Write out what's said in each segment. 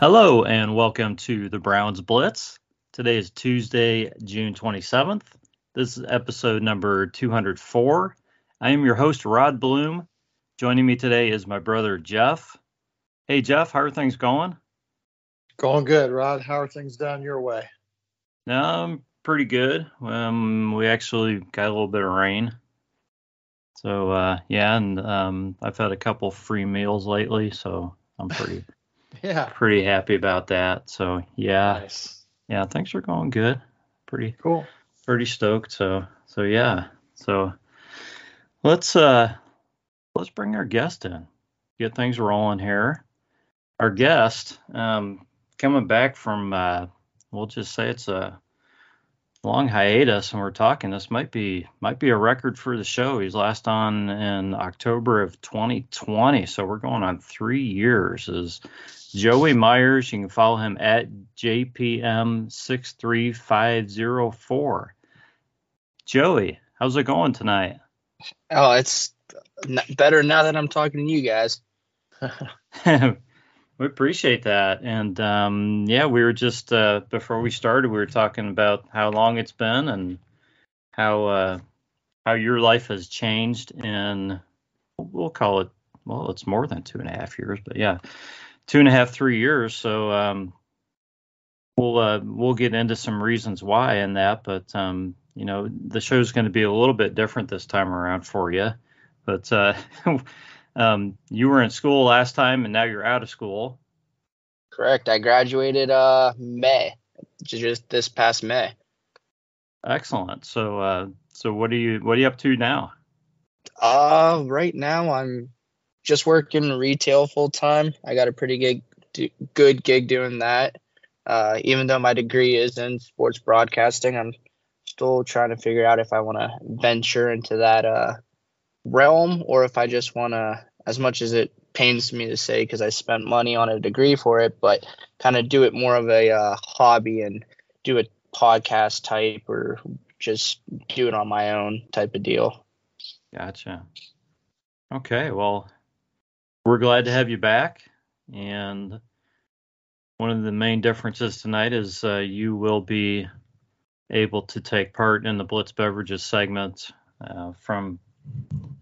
Hello and welcome to the Browns Blitz. Today is Tuesday, June 27th. This is episode number 204. I am your host, Rod Bloom. Joining me today is my brother, Jeff. Hey, Jeff, how are things going? Going good, Rod. How are things down your way? Um, pretty good. Um, we actually got a little bit of rain. So, uh, yeah, and um, I've had a couple free meals lately, so I'm pretty Yeah. pretty happy about that. So yeah, Nice. yeah, things are going good. Pretty Cool. pretty stoked. So so yeah. So let's uh let's bring our guest in. Get things rolling here. Our guest, um, coming back from uh we'll just say it's a long hiatus and we're talking this might be might be a record for the show. He's last on in October of 2020. So we're going on three years is Joey Myers. You can follow him at JPM63504. Joey, how's it going tonight? Oh, it's n- better now that I'm talking to you guys. we appreciate that. And um, yeah, we were just, uh, before we started, we were talking about how long it's been and how, uh, how your life has changed in, we'll call it, well, it's more than two and a half years, but yeah, two and a half, three years. So, um, we'll uh, we'll get into some reasons why in that, but um, you know the show's going to be a little bit different this time around for you. But uh, um, you were in school last time, and now you're out of school. Correct. I graduated uh May, just this past May. Excellent. So uh, so what are you what are you up to now? Uh, right now I'm just working retail full time. I got a pretty gig, d- good gig doing that. Uh, even though my degree is in sports broadcasting, I'm still trying to figure out if I want to venture into that uh realm or if I just want to, as much as it pains me to say because I spent money on a degree for it, but kind of do it more of a uh, hobby and do a podcast type or just do it on my own type of deal. Gotcha. Okay, well, we're glad to have you back. And one of the main differences tonight is uh, you will be able to take part in the Blitz Beverages segment uh, from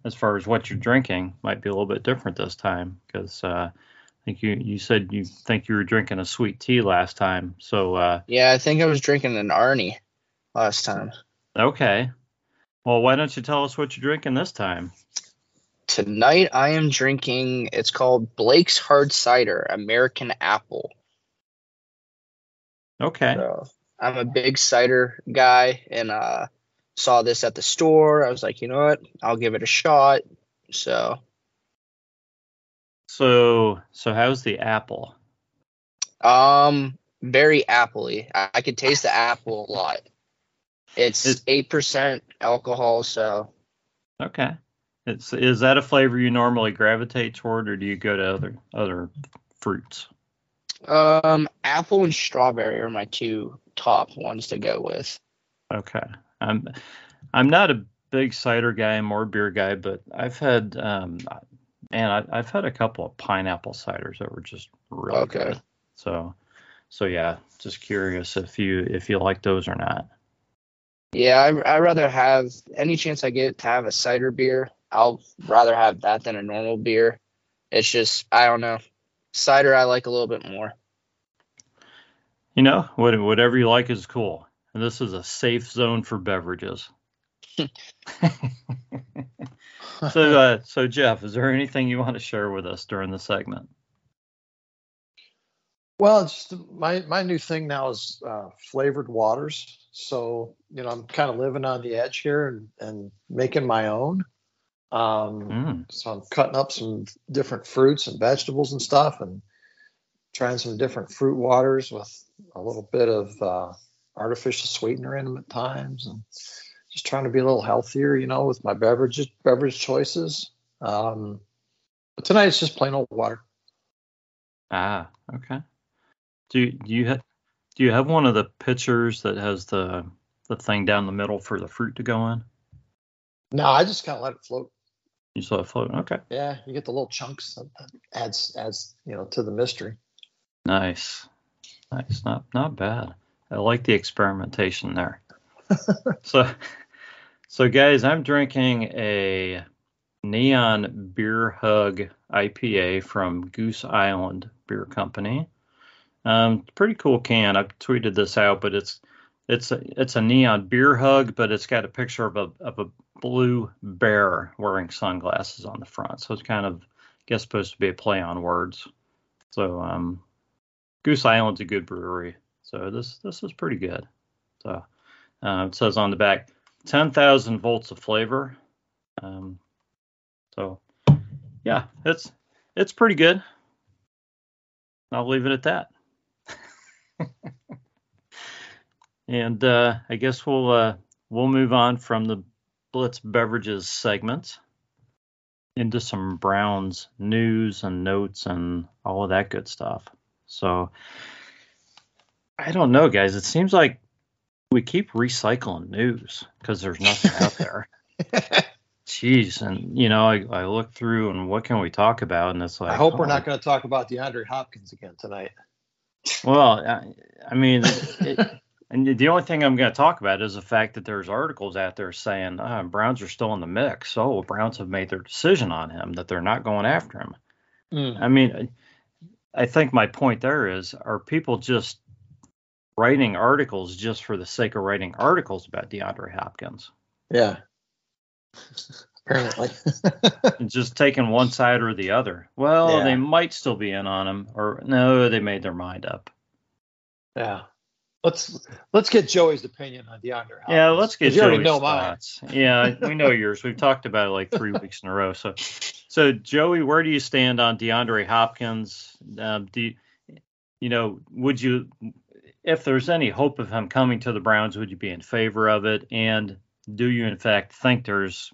as far as what you're drinking might be a little bit different this time because uh, I think you, you said you think you were drinking a sweet tea last time. So, uh, Yeah, I think I was drinking an Arnie last time. okay. Well, why don't you tell us what you're drinking this time? Tonight I am drinking, it's called Blake's Hard Cider American Apple. Okay. So I'm a big cider guy and uh saw this at the store. I was like, you know what? I'll give it a shot. So So, so how's the apple? um very appley. I, I could taste the apple a lot. It's eight percent alcohol, so Okay. It's, is that a flavor you normally gravitate toward, or do you go to other other fruits? um apple and strawberry are my two top ones to go with. Okay. I'm I'm not a big cider guy, I'm more beer guy, but I've had um and I, I've had a couple of pineapple ciders that were just really Okay. good. So so yeah, just curious if you if you like those or not. Yeah, I I rather have any chance I get to have a cider beer. I'll rather have that than a normal beer. It's just I don't know. Cider I like a little bit more. You know, whatever you like is cool. And this is a safe zone for beverages. so, uh, so Jeff, is there anything you want to share with us during the segment? Well, it's my my new thing now is uh, flavored waters. So you know, I'm kind of living on the edge here and, and making my own. Um, Mm, so I'm cutting up some different fruits and vegetables and stuff, and trying some different fruit waters with a little bit of uh, artificial sweetener in them at times, and just trying to be a little healthier, you know, with my beverages beverage choices. Um, but tonight it's just plain old water. ah, okay. Do you, do you have do you have one of the pitchers that has the the thing down the middle for the fruit to go in? No, I just kind of let it float. You saw it floating. Okay, Yeah, you get the little chunks that that adds adds you know to the mystery. nice, nice. Not not bad. I like the experimentation there. so, so guys, I'm drinking a Neon Beer Hug IPA from Goose Island Beer Company. Um, pretty cool can. I've tweeted this out, but it's it's a, it's a neon beer hug, but it's got a picture of a of a blue bear wearing sunglasses on the front. So it's kind of I guess supposed to be a play on words. So um, Goose Island's a good brewery. So this this is pretty good. So uh, it says on the back, 10,000 volts of flavor. Um, so yeah, it's it's pretty good. I'll leave it at that. and uh, I guess we'll uh, we'll move on from the Blitz beverages segment into some Browns news and notes and all of that good stuff. So I don't know, guys. It seems like we keep recycling news because there's nothing out there. Jeez, and you know, I, I look through and what can we talk about, and it's like I hope we're oh, not going to talk about DeAndre Hopkins again tonight. Well, I, I mean, it, and the only thing I'm going to talk about is the fact that there's articles out there saying uh, Browns are still in the mix. So Browns have made their decision on him that they're not going after him. Mm. I mean, I think my point there is: are people just writing articles just for the sake of writing articles about DeAndre Hopkins? Yeah. Apparently. just taking one side or the other. Well, Yeah. they might still be in on him, or no, they made their mind up. yeah. Let's let's get Joey's opinion on DeAndre. Hopkins, Yeah, let's get you Joey's know mine. thoughts. Yeah, we know yours. We've talked about it like three weeks in a row. So, so Joey, where do you stand on DeAndre Hopkins? Um, do you, you know? Would you, if there's any hope of him coming to the Browns, would you be in favor of it? And do you, in fact, think there's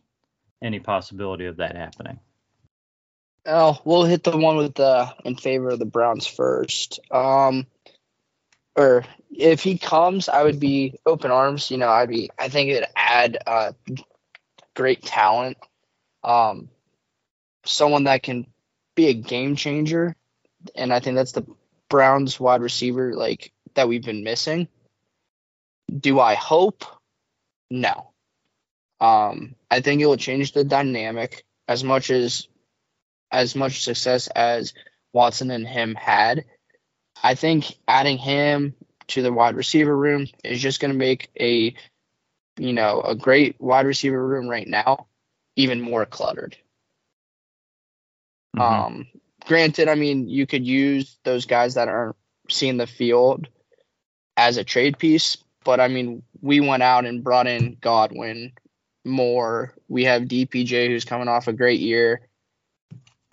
any possibility of that happening? Oh, we'll hit the one with the in favor of the Browns first. Um, or if he comes, I would be open arms. You know, I'd be. I think it'd add uh, great talent. Um, someone that can be a game changer, and I think that's the Browns wide receiver like that we've been missing. Do I hope? No. Um, I think it will change the dynamic as much as as much success as Watson and him had. I think adding him to the wide receiver room is just going to make a you know a great wide receiver room right now even more cluttered. Mhm. Um, granted, I mean you could use those guys that aren't seeing the field as a trade piece, but I mean we went out and brought in Goodwin, Moore. We have DPJ who's coming off a great year.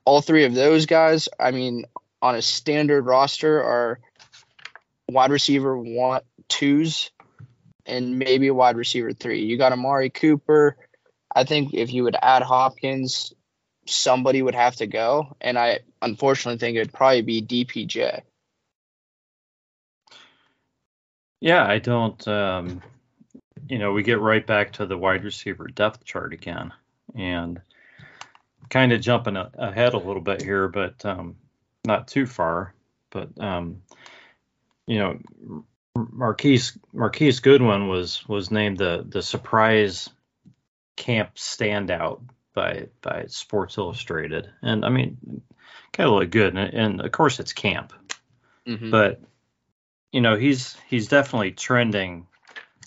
All three of those guys, I mean, on a standard roster are wide receiver one twos and maybe a wide receiver three. You got Amari Cooper. I think if you would add Hopkins, somebody would have to go. And I unfortunately think it would probably be DPJ. Yeah, I don't. Um, you know, we get right back to the wide receiver depth chart again, and kind of jumping a- ahead a little bit here, but um, not too far. But um, you know, Marquise Marquise Goodwin was was named the the surprise camp standout by by Sports Illustrated, and I mean, kind of look good, and, and, of course it's camp, mm-hmm. but you know he's he's definitely trending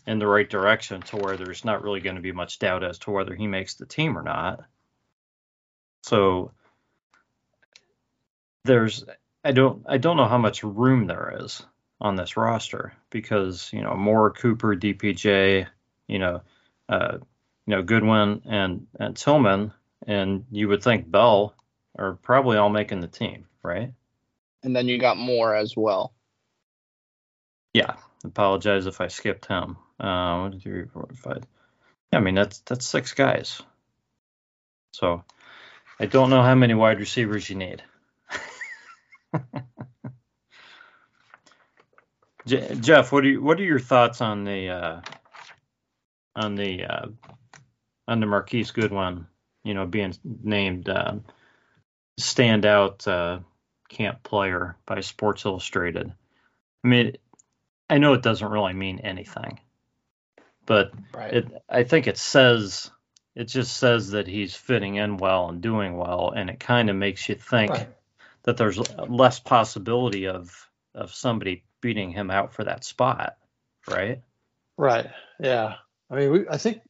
in the right direction to where there's not really going to be much doubt as to whether he makes the team or not. So there's I don't I don't know how much room there is on this roster because you know Moore, Cooper, DPJ, you know, uh, you know Goodwin and and Tillman, and you would think Bell are probably all making the team, right? And then you got Moore as well. Yeah, apologize if I skipped him. Uh, one, two, three, four, five. Yeah, I mean that's that's six guys. So I don't know how many wide receivers you need. Jeff, what are you, what are your thoughts on the uh, on the uh, on the Marquise Goodwin? You know, being named uh, standout uh, camp player by Sports Illustrated. I mean, I know it doesn't really mean anything, but right. it I think it says it just says that he's fitting in well and doing well, and it kind of makes you think right. that there's less possibility of of somebody beating him out for that spot, right? Right. Yeah. I mean, we, I think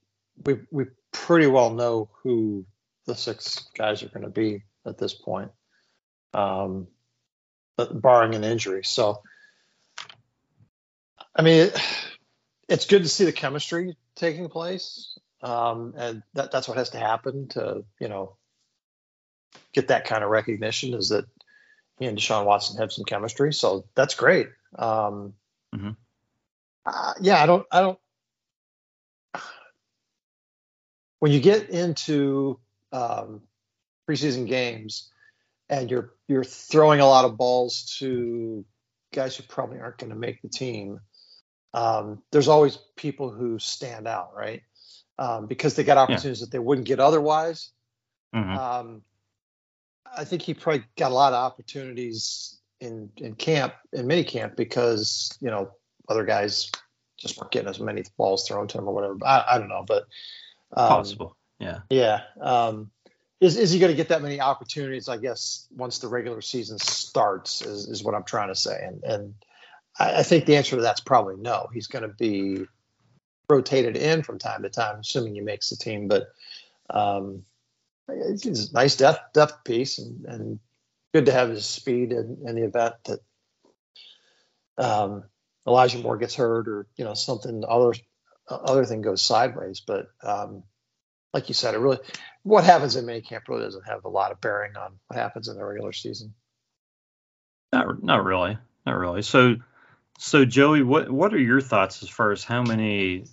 we we pretty well know who the six guys are going to be at this point, um, barring an injury. So, I mean, it, it's good to see the chemistry taking place, um, and that, that's what has to happen to you know get that kind of recognition. Is that he and Deshaun Watson have some chemistry, so that's great. Um, mm-hmm. uh, yeah, I don't, I don't. When you get into um, preseason games and you're you're throwing a lot of balls to guys who probably aren't going to make the team, um, there's always people who stand out, right? Um, because they got opportunities yeah. that they wouldn't get otherwise. Mm-hmm. Um, I think he probably got a lot of opportunities in in camp in mini camp because you know other guys just weren't getting as many balls thrown to him or whatever. I, I don't know, but um, possible. Yeah. Yeah. Um, is is he going to get that many opportunities? I guess once the regular season starts is is what I'm trying to say, and and I, I think the answer to that's probably no. He's going to be rotated in from time to time, assuming he makes the team, but. Um, it's a nice depth depth piece and, and good to have his speed in, in the event that um, Elijah Moore gets hurt or you know something other other thing goes sideways. But um, like you said, it really what happens in May camp really doesn't have a lot of bearing on what happens in the regular season. Not not really, not really. So so Joey, what what are your thoughts as far as how many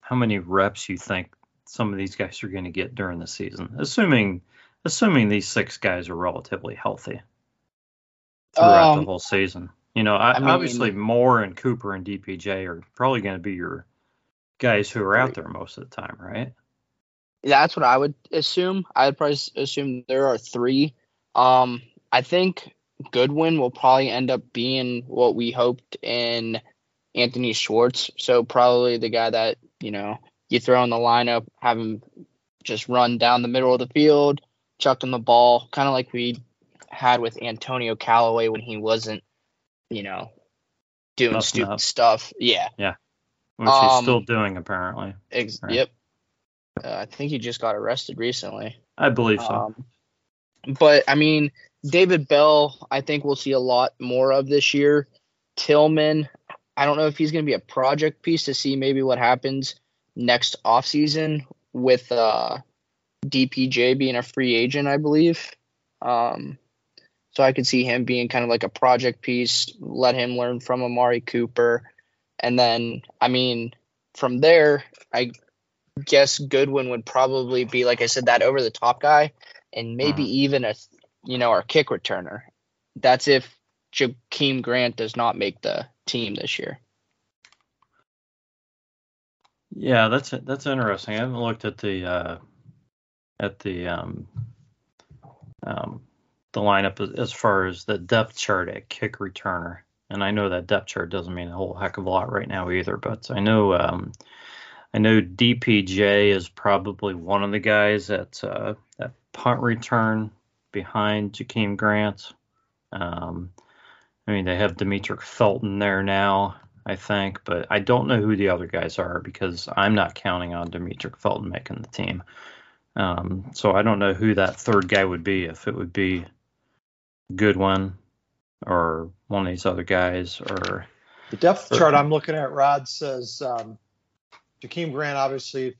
how many reps you think some of these guys are going to get during the season, assuming assuming these six guys are relatively healthy throughout um, the whole season. You know, I, I mean, obviously Moore and Cooper and DPJ are probably going to be your guys who are out there most of the time, right? That's what I would assume. I'd probably assume there are three. Um, I think Goodwin will probably end up being what we hoped in Anthony Schwartz. So probably the guy that you know you throw in the lineup, have him just run down the middle of the field, chucked him the ball, kind of like we had with Antonio Callaway when he wasn't, you know, doing stupid up. stuff. Yeah. Yeah. Which um, he's still doing apparently. Ex- right. Yep. Uh, I think he just got arrested recently. I believe so. Um, but I mean, David Bell, I think we'll see a lot more of this year. Tillman, I don't know if he's going to be a project piece to see maybe what happens next offseason with uh, DPJ being a free agent, I believe. Um, so I could see him being kind of like a project piece, let him learn from Amari Cooper. And then, I mean, from there, I guess Goodwin would probably be, like I said, that over the top guy and maybe uh-huh. even a, you know, our kick returner. That's if Jakeem Grant does not make the team this year. Yeah, that's that's interesting. I haven't looked at the uh, at the um, um, the lineup as far as the depth chart at kick returner. and I know that depth chart doesn't mean a whole heck of a lot right now either, but I know um, I know DPJ is probably one of the guys at uh, at punt return behind Jakeem Grant. Um, I mean, they have Demetric Felton there now, I think, but I don't know who the other guys are because I'm not counting on Demetric Felton making the team. Um, so I don't know who that third guy would be. If it would be Goodwin or one of these other guys, or the depth chart I'm looking at, Rod says um, Jakeem Grant obviously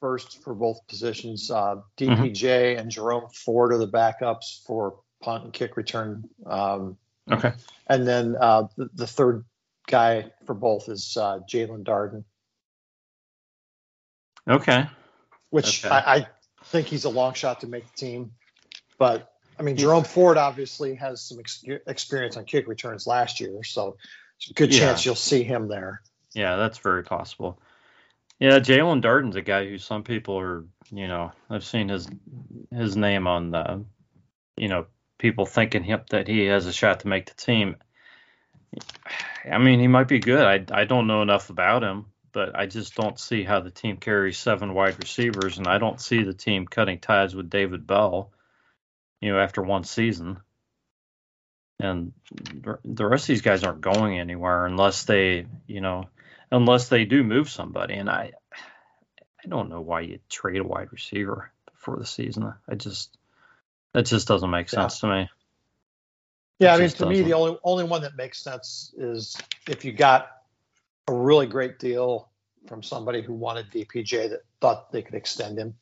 first for both positions. Uh, DPJ mm-hmm. and Jerome Ford are the backups for punt and kick return. Um, okay. And then uh, the, the, third guy for both is uh, Jaelon Darden. Okay. Which okay. I, I, think he's a long shot to make the team. But I mean, Jerome Ford obviously has some ex- experience on kick returns last year, so it's a good yeah. chance you'll see him there. Yeah, that's very possible. Yeah, Jaelon Darden's a guy who some people are, you know, I've seen his his name on the, you know, people thinking him that he has a shot to make the team. I mean, he might be good. I I don't know enough about him, but I just don't see how the team carries seven wide receivers, and I don't see the team cutting ties with David Bell, you know, after one season. And the rest of these guys aren't going anywhere unless they, you know, unless they do move somebody. And I, I don't know why you trade a wide receiver before the season. I just, that just doesn't make sense yeah. to me. Yeah, it I mean, to doesn't. me, the only only one that makes sense is if you got a really great deal from somebody who wanted DPJ that thought they could extend him.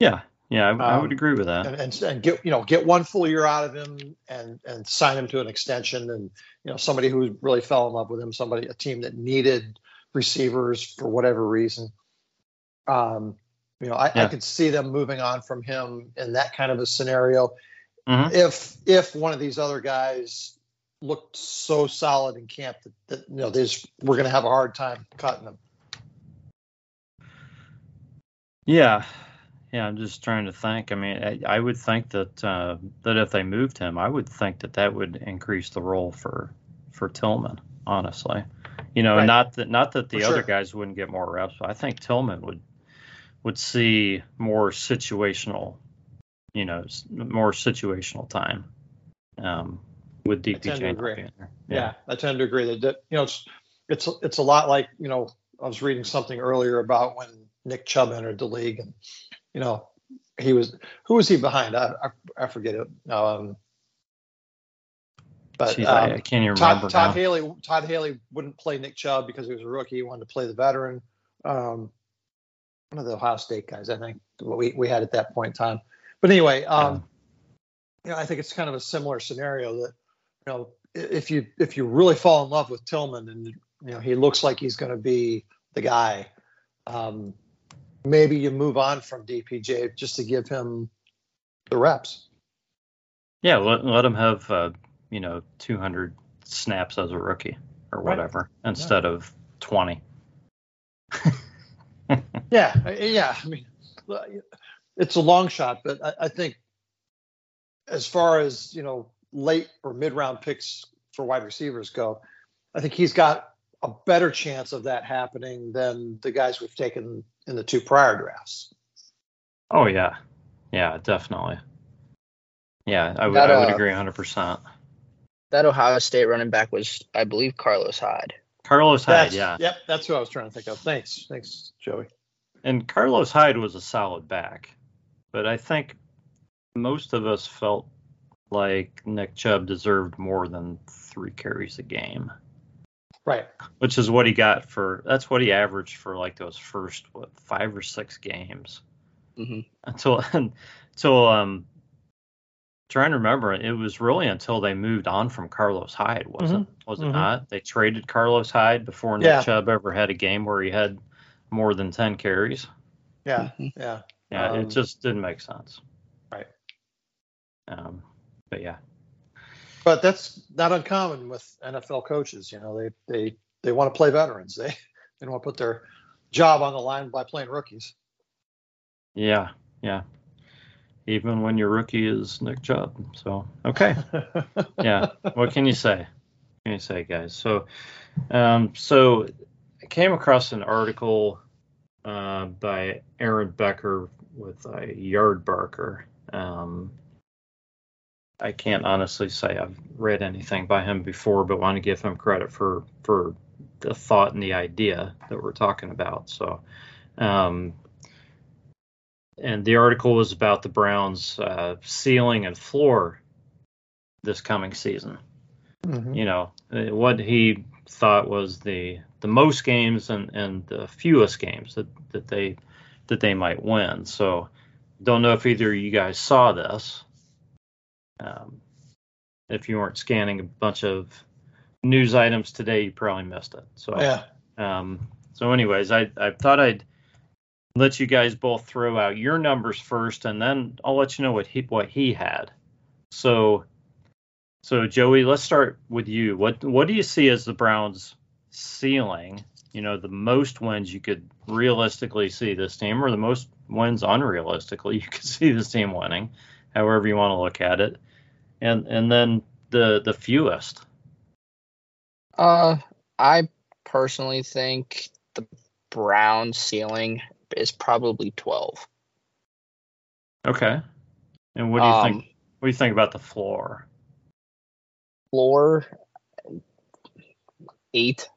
Yeah, yeah, I, um, I would um, agree with that. And, and, and, get you know get one full year out of him and and sign him to an extension and you know somebody who really fell in love with him, somebody a team that needed receivers for whatever reason. Um, you know, I, yeah. I could see them moving on from him in that kind of a scenario. Mm-hmm. If if one of these other guys looked so solid in camp that, that you know there's we're going to have a hard time cutting them. Yeah, yeah, I'm just trying to think. I mean, I, I would think that uh, that if they moved him, I would think that that would increase the role for for Tillman. Honestly, you know, right. not that not that the for other sure. guys wouldn't get more reps, but I think Tillman would would see more situational, you know, more situational time um, with DPJ. agree. Yeah. yeah. I tend to agree that, that you know it's it's it's a lot like you know I was reading something earlier about when Nick Chubb entered the league and you know, he was who was he behind? I I, I forget it. Um, but Jeez, um, I, can't even Todd, remember. Todd now. Haley Todd Haley wouldn't play Nick Chubb because he was a rookie. He wanted to play the veteran. Um, one of the Ohio State guys, I think, we we had at that point in time. But anyway, um, yeah. you know, I think it's kind of a similar scenario that you know if you if you really fall in love with Tillman and you know he looks like he's going to be the guy, um, maybe you move on from DPJ just to give him the reps. Yeah, let, let him have uh, you know 200 snaps as a rookie or whatever right. instead yeah. of 20. yeah, yeah. I mean, it's a long shot, but I, I think as far as you know, late or mid round picks for wide receivers go, I think he's got a better chance of that happening than the guys we've taken in the two prior drafts. Oh yeah, yeah, definitely. Yeah, I, that, I would uh, agree 100. percent That Ohio State running back was, I believe, Carlos Hyde. Carlos Hyde, that's, yeah. Yep, that's who I was trying to think of. Thanks, thanks, Joey. And Carlos Hyde was a solid back, but I think most of us felt like Nick Chubb deserved more than three carries a game. Right. Which is what he got for. That's what he averaged for like those first what five or six games. Mm-hmm. Until until um trying to remember it was really until they moved on from Carlos Hyde, wasn't mm-hmm. was it mm-hmm. not? They traded Carlos Hyde before Nick yeah. Chubb ever had a game where he had more than ten carries. Yeah, mm-hmm. yeah, yeah. Um, it just didn't make sense. Right. Um, but yeah, but that's not uncommon with NFL coaches. You know, they they they want to play veterans. They they don't want to put their job on the line by playing rookies. Yeah, yeah. Even when your rookie is Nick Chubb. So okay. yeah. What can you say? can you say, guys? So, um, so I came across an article uh, by Aaron Becker with a Yardbarker. Um, I can't honestly say I've read anything by him before, but want to give him credit for for the thought and the idea that we're talking about. So, um, and the article was about the Browns' uh, ceiling and floor this coming season. Mm-hmm. You know uh, what he thought was the the most games and and the fewest games that that they that they might win. So, don't know if either of you guys saw this. Um, if you weren't scanning a bunch of news items today, you probably missed it. So yeah. Um, so, anyways, I I thought I'd let you guys both throw out your numbers first, and then I'll let you know what he what he had. So, so Joey, let's start with you. What what do you see as the Browns' ceiling? You know, the most wins you could realistically see this team, or the most wins unrealistically you could see this team winning, however you want to look at it, and and then the the fewest. Uh, I personally think the Browns' ceiling is probably 12. Okay. And what do you um, think? What do you think about the floor? Floor eight.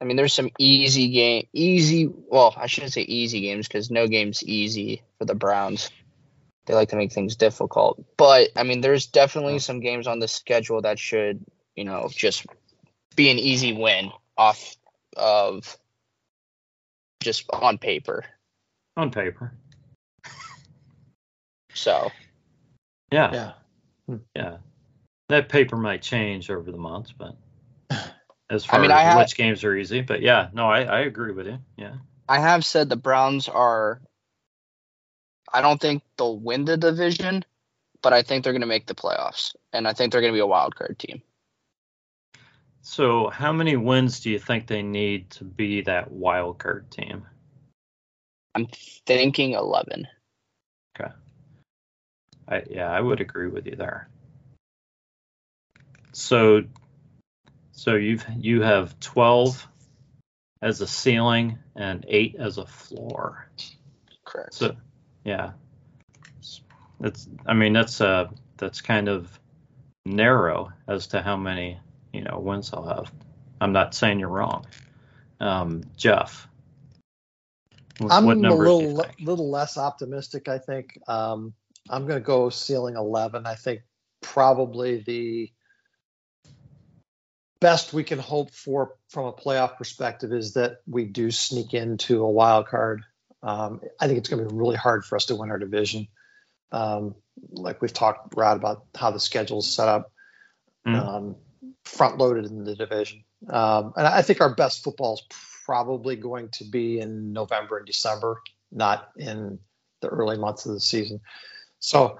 I mean, there's some easy game, easy. Well, I shouldn't say easy games because no game's easy for the Browns. They like to make things difficult, but I mean, there's definitely some games on the schedule that should, you know, just be an easy win off of just on paper. On paper. So. Yeah. Yeah. Hmm. Yeah. That paper might change over the months, but as far I mean, as I have, which games are easy, but yeah, no, I, I agree with you. Yeah. I have said the Browns are. I don't think they'll win the division, but I think they're going to make the playoffs, and I think they're going to be a wild card team. So, how many wins do you think they need to be that wild card team? I'm thinking 11. Okay. I, yeah, I would agree with you there. So, so you've you have 12 as a ceiling and eight as a floor. Correct. So, yeah, that's. I mean, that's uh that's kind of narrow as to how many you know wins I'll have. I'm not saying you're wrong. Um, Jeff, I'm a little little less optimistic. I think um, I'm going to go ceiling 11. I think probably the best we can hope for from a playoff perspective is that we do sneak into a wild card. Um, I think it's going to be really hard for us to win our division. Um, like we've talked, Rod, about how the schedule is set up. Mm front loaded in the division. Um, and I think our best football is probably going to be in November and December, not in the early months of the season. So,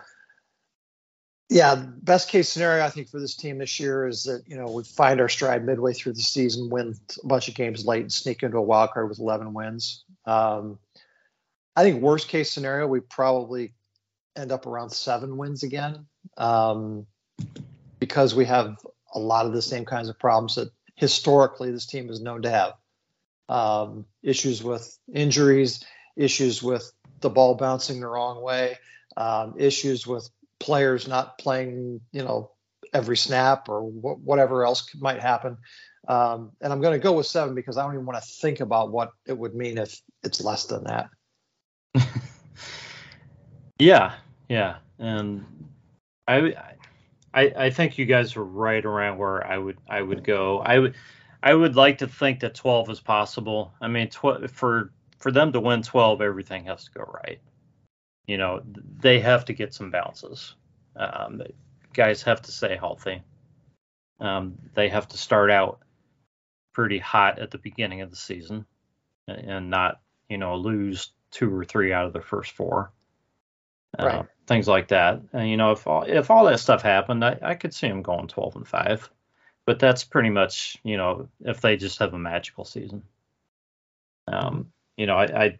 yeah, best case scenario I think for this team this year is that you know we find our stride midway through the season, win a bunch of games late, and sneak into a wild card with 11 wins. Um, I think worst case scenario we probably end up around seven wins again um, because we have a lot of the same kinds of problems that historically this team is known to have. Um, issues with injuries, issues with the ball bouncing the wrong way, um, issues with players not playing, you know, every snap or wh- whatever else might happen. Um, and I'm going to go with seven because I don't even want to think about what it would mean if it's less than that. yeah, yeah, and I, I, I think you guys are right around where I would I would go. I would I would like to think that 12 is possible. I mean, tw- for for them to win 12, everything has to go right. You know, they have to get some bounces. Um, guys have to stay healthy. Um, they have to start out pretty hot at the beginning of the season and not, you know, lose two or three out of the first four. Right. Uh, things like that. And you know, if all if all that stuff happened, I, I could see them going 12 and five. But that's pretty much you know if they just have a magical season. Um, you know, I, I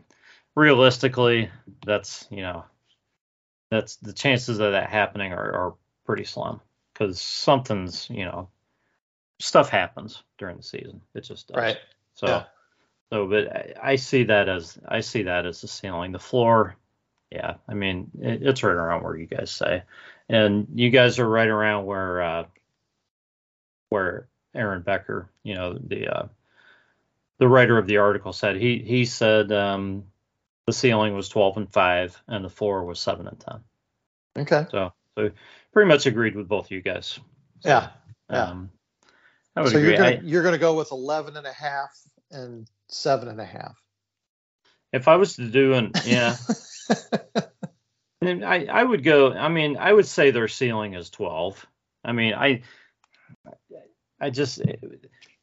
realistically, that's you know, that's the chances of that happening are, are pretty slim. because something's you know stuff happens during the season. It just does. Right. So, Yeah. So, but I, I see that as I see that as the ceiling. The floor, yeah. I mean, it, it's right around where you guys say, and you guys are right around where uh, where Aaron Becker, you know, the uh, the writer of the article said he he said um, the ceiling was 12 and five, and the floor was seven and ten. Okay. So, so pretty much agreed with both of you guys. So, Yeah. Yeah. Um, So agree. you're gonna I- you're gonna go with 11 and a half and seven and a half. if I was to do an yeah, I I would go. I mean, I would say their ceiling is 12. I mean, I I just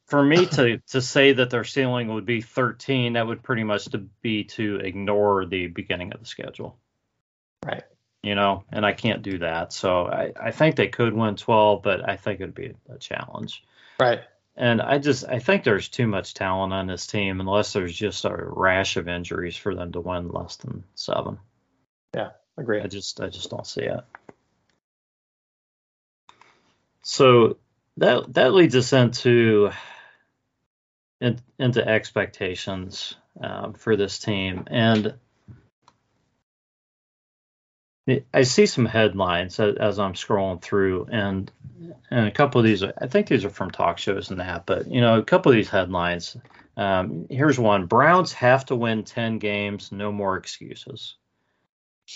for me to to say that their ceiling would be 13, that would pretty much to be to ignore the beginning of the schedule. Right. You know, and I can't do that. So I, I think they could win 12, but I think it'd be a challenge. Right. And I just I think there's too much talent on this team unless there's just a rash of injuries for them to win less than seven. Yeah, Agree. I just I just don't see it. So that that leads us into in, into expectations um, for this team, and I see some headlines as, I'm scrolling through, and and a couple of these I think these are from talk shows and that, but you know a couple of these headlines. Um, here's one: Browns have to win ten games, no more excuses.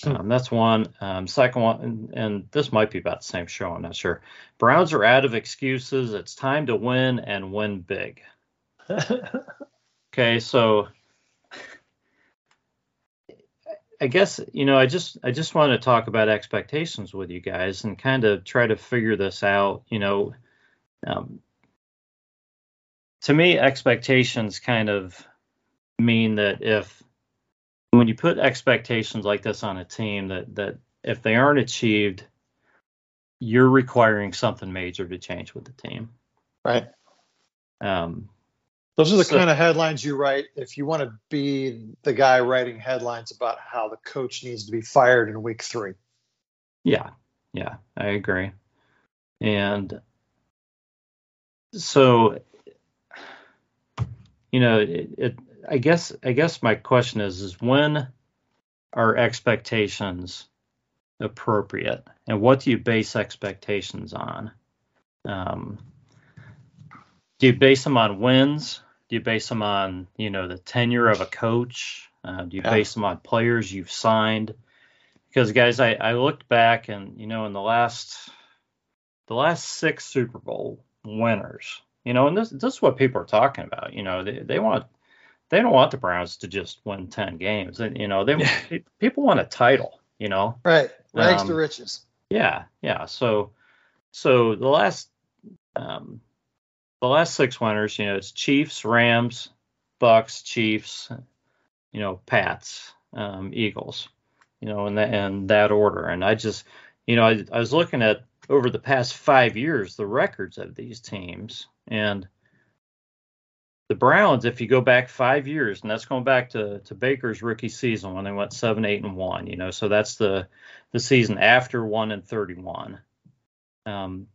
Hmm. Um, that's one. Um, second one, and, and this might be about the same show. I'm not sure. Browns are out of excuses. It's time to win and win big. Okay, so I guess you know I just I just want to talk about expectations with you guys and kind of try to figure this out. You know, um, to me, expectations kind of mean that if when you put expectations like this on a team that that if they aren't achieved, you're requiring something major to change with the team. right. Um, Those are the So- kind of headlines you write if you want to be the guy writing headlines about how the coach needs to be fired in week three. Yeah, yeah, I agree. And so, you know, it, it I guess I guess my question is is when are expectations appropriate, and what do you base expectations on? Um, do you base them on wins? Do you base them on you know the tenure of a coach? Uh, do you Yeah. base them on players you've signed? because guys I, I looked back and you know in the last the last six super bowl winners you know and this this is what people are talking about you know they, they want they don't want the browns to just win 10 games and you know they Yeah. people want a title you know Right. Rags to Um, riches. yeah yeah so so the last um the last six winners you know it's chiefs rams bucs chiefs you know pats um eagles you know in that in that order. And i just you know I, I was looking at over the past five years the records of these teams. And the browns if you go back five years and that's going back to to baker's rookie season when they went seven eight and one you know so that's the the season after one and 31 um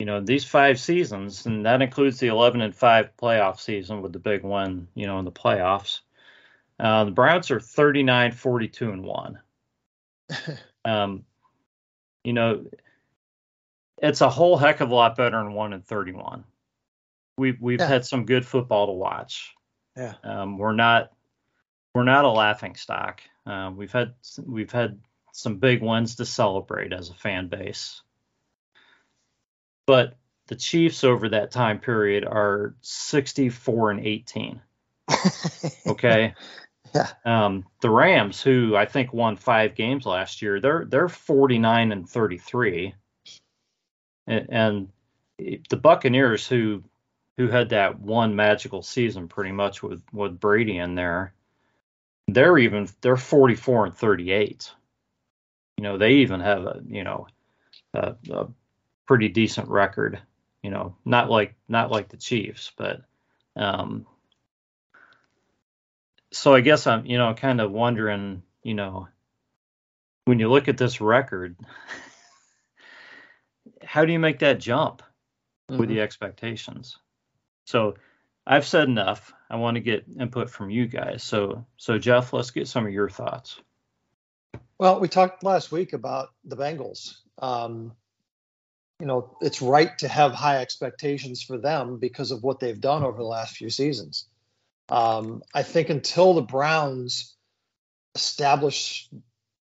you know these five seasons and that includes the 11 and 5 playoff season with the big one you know in the playoffs uh, the browns are 39 42 and 1 um, you know, it's a whole heck of a lot better than one and thirty-one. We've we've Yeah. had some good football to watch. Yeah. Um, we're not we're not a laughing stock. Uh, we've had we've had some big wins to celebrate as a fan base, but the Chiefs over that time period are sixty-four and eighteen. Okay. Yeah. Um, the Rams, who I think won five games last year, they're they're 49 and 33. And, and the Buccaneers, who who had that one magical season pretty much with with Brady in there, they're even they're 44 and 38. You know, they even have a you know a, a pretty decent record. You know, not like not like the Chiefs, but um, so I guess I'm, you know, kind of wondering, you know, when you look at this record, how do you make that jump mm-hmm. with the expectations? So I've said enough. I want to get input from you guys. So so Jeff, let's get some of your thoughts. Well, we talked last week about the Bengals. Um, you know, it's right to have high expectations for them because of what they've done over the last few seasons. Um, I think until the Browns establish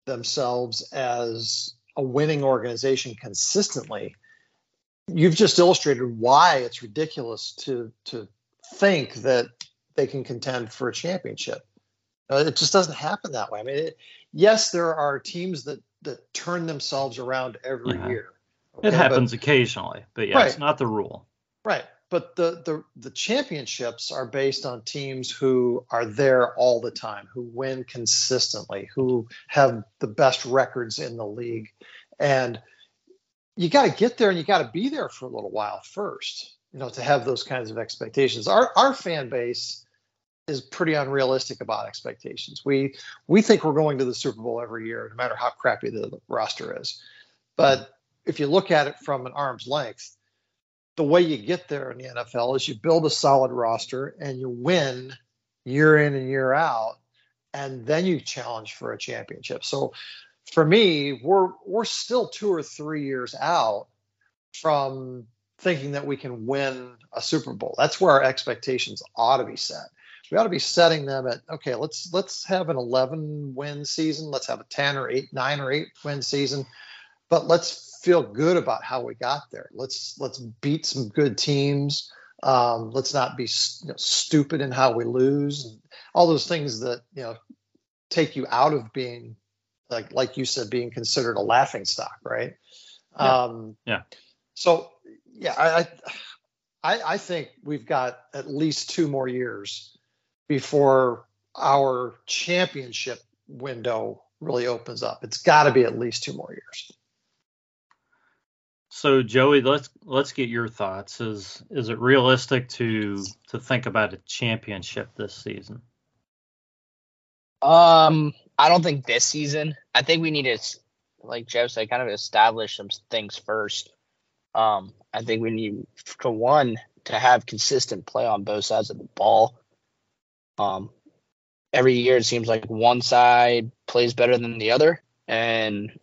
themselves as a winning organization consistently, you've just illustrated why it's ridiculous to to think that they can contend for a championship. Uh, it just doesn't happen that way. I mean, it, yes, there are teams that that turn themselves around every yeah. year. Okay? It happens but, occasionally, but yeah, right. it's not the rule. Right. But the, the the championships are based on teams who are there all the time, who win consistently, who have the best records in the league. And you got to get there and you got to be there for a little while first, you know, to have those kinds of expectations. Our our fan base is pretty unrealistic about expectations. We we think we're going to the Super Bowl every year, no matter how crappy the roster is. But if you look at it from an arm's length, the way you get there in the NFL is you build a solid roster and you win year in and year out, and then you challenge for a championship. So for me, we're we're still two or three years out from thinking that we can win a Super Bowl. That's where our expectations ought to be set. We ought to be setting them at okay, let's let's have an 11 win season, let's have a 10 or 8, 9 or 8 win season, but let's feel good about how we got there. Let's let's beat some good teams. Um, let's not be you know, stupid in how we lose. And all those things that you know take you out of being like like you said, being considered a laughing stock, right? Yeah. Um, yeah. So yeah, I, I I think we've got at least two more years before our championship window really opens up. It's got to be at least two more years. So Joey, let's let's get your thoughts. Is is it realistic to to think about a championship this season? Um, I don't think this season. I think we need to, like Jeff said, kind of establish some things first. Um, I think we need for one to have consistent play on both sides of the ball. Um, every year it seems like one side plays better than the other, and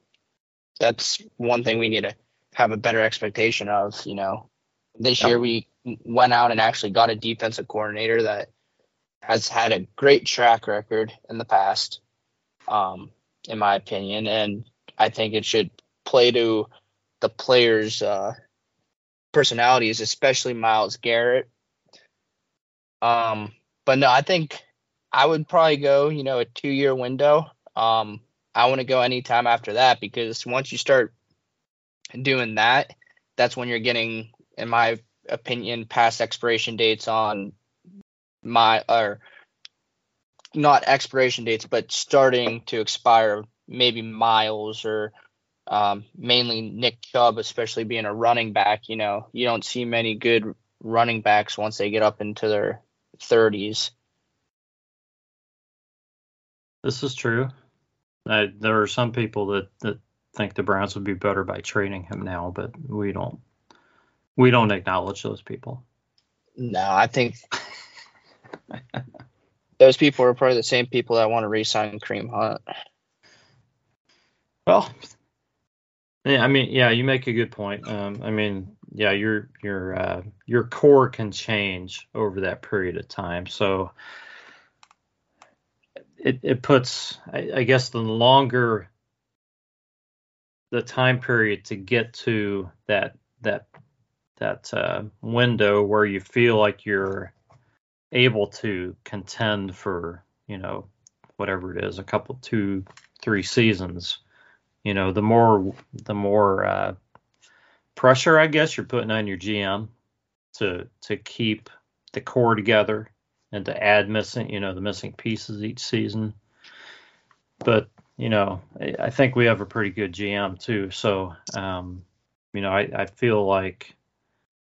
that's one thing we need to have a better expectation of. You know, this year we went out and actually got a defensive coordinator that has had a great track record in the past, um, in my opinion, and I think it should play to the players' uh, personalities, especially Myles Garrett. Um, but no, I think I would probably go, you know, a two year window. Um, I want to go anytime after that because once you start doing that, that's when you're getting, in my opinion, past expiration dates on my or not expiration dates, but starting to expire. Maybe Myles or um, mainly Nick Chubb, especially being a running back. You know, you don't see many good running backs once they get up into their 30s. This is true. I, there are some people that, that think the Browns would be better by trading him now, but we don't we don't acknowledge those people. No, I think those people are probably the same people that want to re-sign Kareem Hunt. Well, yeah, I mean, yeah, you make a good point. Um, I mean, yeah, your your uh, your core can change over that period of time, so it it puts, I, I guess, the longer the time period to get to that that that uh, window where you feel like you're able to contend for you know whatever it is a couple two three seasons. You know the more the more uh, pressure i guess you're putting on your gm to to keep the core together and to add missing you know the missing pieces each season. But you know i think we have a pretty good gm too so um you know i, I feel like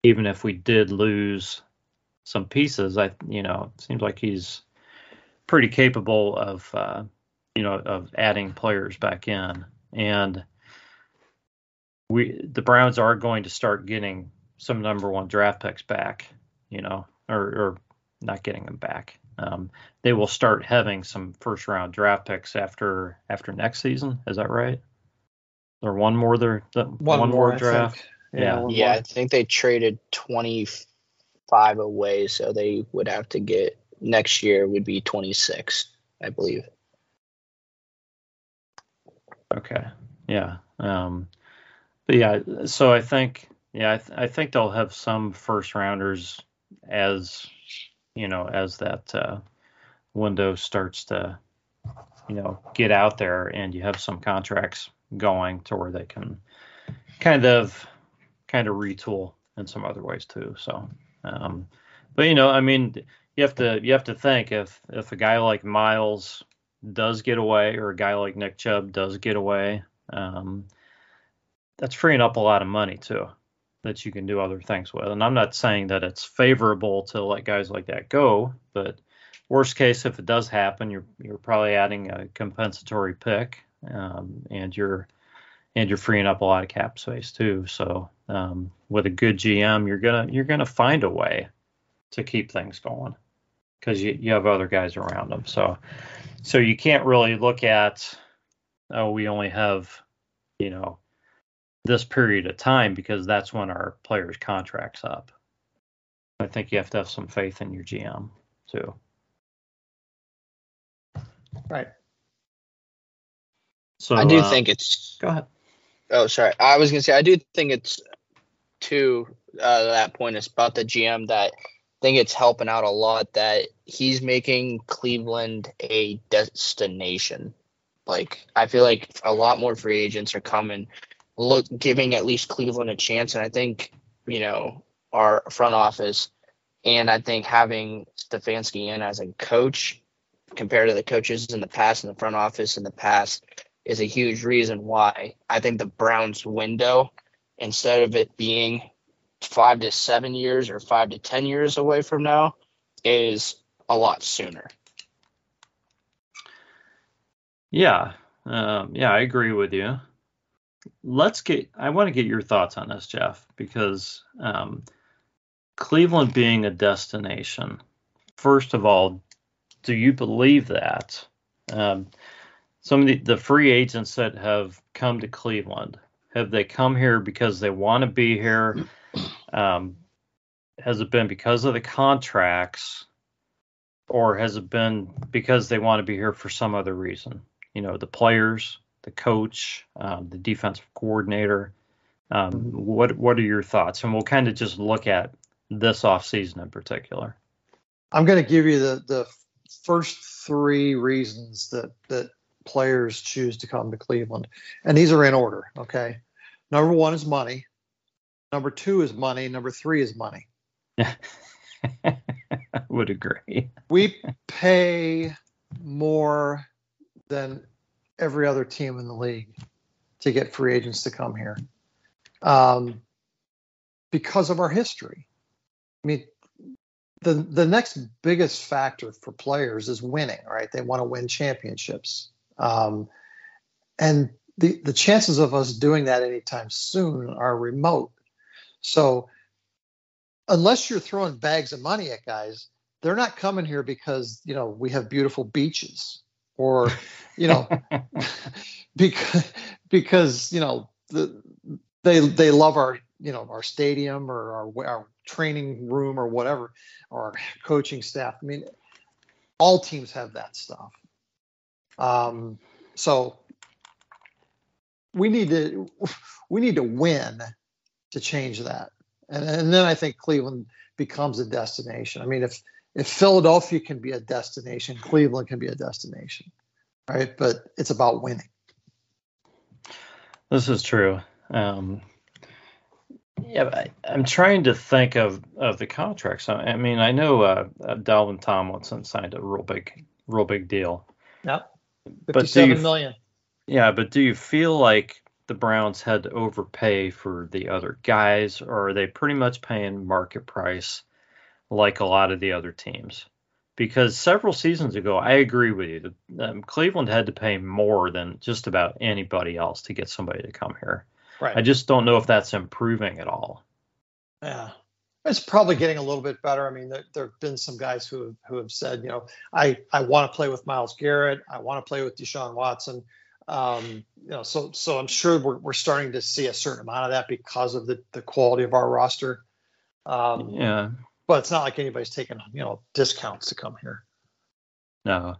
even if we did lose some pieces. I you know it seems like he's pretty capable of uh, you know of adding players back in, and we the Browns are going to start getting some number one draft picks back, you know, or, or not getting them back. Um, they will start having some first round draft picks after after next season. Is that right? Or one more there one, one, more, more draft. Yeah. Yeah, yeah I think they traded 25 away, so they would have to get next year would be 26, I believe. Okay. Yeah. Um, but yeah, so I think yeah, I, th- I think they'll have some first rounders as you know as that uh, window starts to you know get out there and you have some contracts going to where they can kind of kind of retool in some other ways too. So, um, but you know, I mean, you have to you have to think if if a guy like Myles does get away or a guy like Nick Chubb does get away, um, that's freeing up a lot of money too that you can do other things with. And I'm not saying that it's favorable to let guys like that go, but worst case, if it does happen, you're you're probably adding a compensatory pick, um, and you're and you're freeing up a lot of cap space too. So um, with a good GM, you're gonna you're gonna find a way to keep things going because you, you have other guys around them. So so you can't really look at oh we only have you know this period of time because that's when our players contracts up. I think you have to have some faith in your GM too. Right. So I do uh, think it's. Go ahead. Oh, sorry. I was gonna say I do think it's to uh, that point. It's about the GM that I think it's helping out a lot that he's making Cleveland a destination. Like I feel like a lot more free agents are coming, look giving at least Cleveland a chance, and I think you know our front office and I think having Stefanski in as a coach compared to the coaches in the past in the front office in the past is a huge reason why I think the Browns window, instead of it being five to seven years or five to 10 years away from now, is a lot sooner. Yeah. Um, yeah, I agree with you. Let's get, I want to get your thoughts on this, Jeff, because um, Cleveland being a destination, first of all, do you believe that? Um, some of the, the free agents that have come to Cleveland, have they come here because they want to be here? Um, has it been because of the contracts, or has it been because they want to be here for some other reason? You know, the players, the coach, um, the defensive coordinator. Um, mm-hmm. what what are your thoughts? And we'll kind of just look at this offseason in particular. I'm going to give you the the first three reasons that that players choose to come to Cleveland. And these are in order, okay? Number one is money. Number two is money. Number three is money. Yeah. Would agree. we pay more than every other team in the league to get free agents to come here um, because of our history. I mean, the the next biggest factor for players is winning, right? They want to win championships. Um, and the, the chances of us doing that anytime soon are remote. So unless you're throwing bags of money at guys, they're not coming here because, you know, we have beautiful beaches or, you know, because, because, you know, the, they, they love our, you know, our stadium or our, our training room or whatever, or our coaching staff. I mean, all teams have that stuff. Um, so we need to we need to win to change that, and, and then I think Cleveland becomes a destination. I mean, if if Philadelphia can be a destination, Cleveland can be a destination, right? But it's about winning. This is true. Um, yeah, I, am trying to think of, of the contracts. I, mean, I know uh, uh, Dalvin Tomlinson signed a real big, real big deal. Yep. Fifty-seven you, million. Yeah, but do you feel like the Browns had to overpay for the other guys, or are they pretty much paying market price like a lot of the other teams? Because several seasons ago, I agree with you. Um, Cleveland had to pay more than just about anybody else to get somebody to come here. Right. I just don't know if that's improving at all. Yeah. It's probably getting a little bit better. I mean, there, there have been some guys who have, who have said, you know, I, I want to play with Myles Garrett. I want to play with Deshaun Watson. Um, you know, so so I'm sure we're, we're starting to see a certain amount of that because of the, the quality of our roster. Um, Yeah. But it's not like anybody's taking you know discounts to come here. No.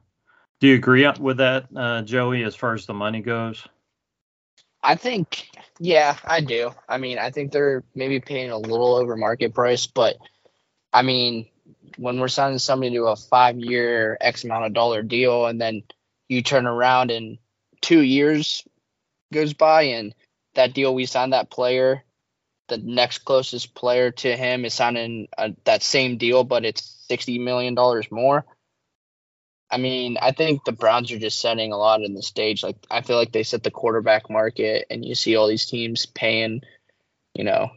Do you agree with that, uh, Joey, as far as the money goes? I think, yeah, I do. I mean, I think they're maybe paying a little over market price, but I mean, when we're signing somebody to a five year X amount of dollar deal, and then you turn around and two years goes by, and that deal we signed that player, the next closest player to him is signing that same deal, but it's sixty million dollars more. I mean, I think the Browns are just setting a lot in the stage. Like, I feel like they set the quarterback market, and you see all these teams paying, you know,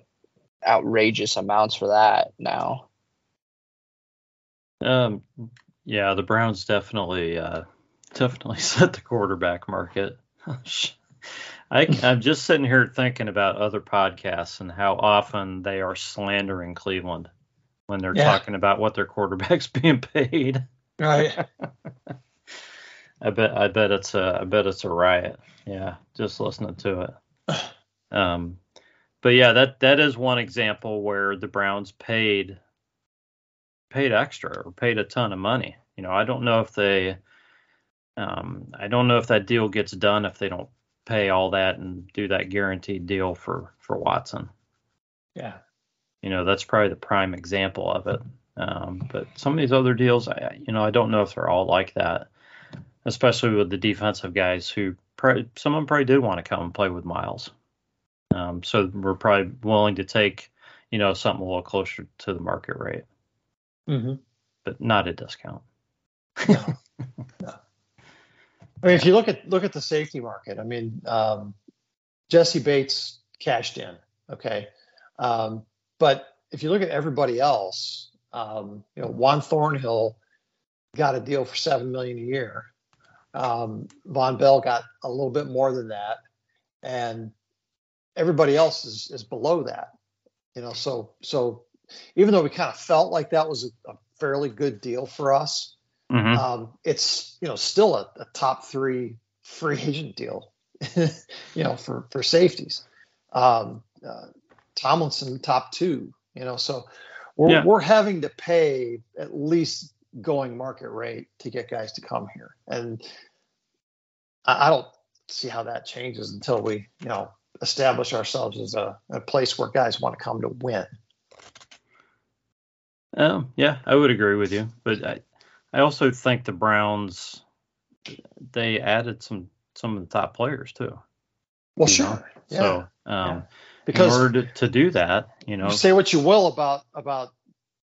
outrageous amounts for that now. Um, yeah, the Browns definitely, uh, definitely set the quarterback market. I, I'm just sitting here thinking about other podcasts and how often they are slandering Cleveland when they're Yeah. talking about what their quarterback's being paid. Right. I bet, I bet it's a, I bet it's a riot. Yeah, just listening to it. Um, but yeah, that that is one example where the Browns paid paid extra or paid a ton of money. You know, I don't know if they, um, I don't know if that deal gets done if they don't pay all that and do that guaranteed deal for for Watson. yeah. You know, that's probably the prime example of it. Um, but some of these other deals, I, you know, I don't know if they're all like that, especially with the defensive guys who probably, some of them probably did want to come and play with Myles. Um, so we're probably willing to take, you know, something a little closer to the market rate, Mm-hmm. but not a discount. No. no. I mean, if you look at look at the safety market, I mean, um, Jessie Bates cashed in, okay, um, but if you look at everybody else, um, you know, Juan Thornhill got a deal for seven million a year. Um, Vonn Bell got a little bit more than that, and everybody else is is below that. You know, so so even though we kind of felt like that was a, a fairly good deal for us, Mhm. um, it's you know still a, a top three free agent deal, you know for for safeties. Um, uh, Tomlinson top two, you know, so we're Yeah. we're having to pay at least going market rate to get guys to come here, and I, I don't see how that changes until we you know establish ourselves as a, a place where guys want to come to win. Um, yeah, I would agree with you, but I, I also think the Browns, they added some some of the top players too. Well, sure, know? yeah, So, um, in because order to, to do that, you know, you say what you will about about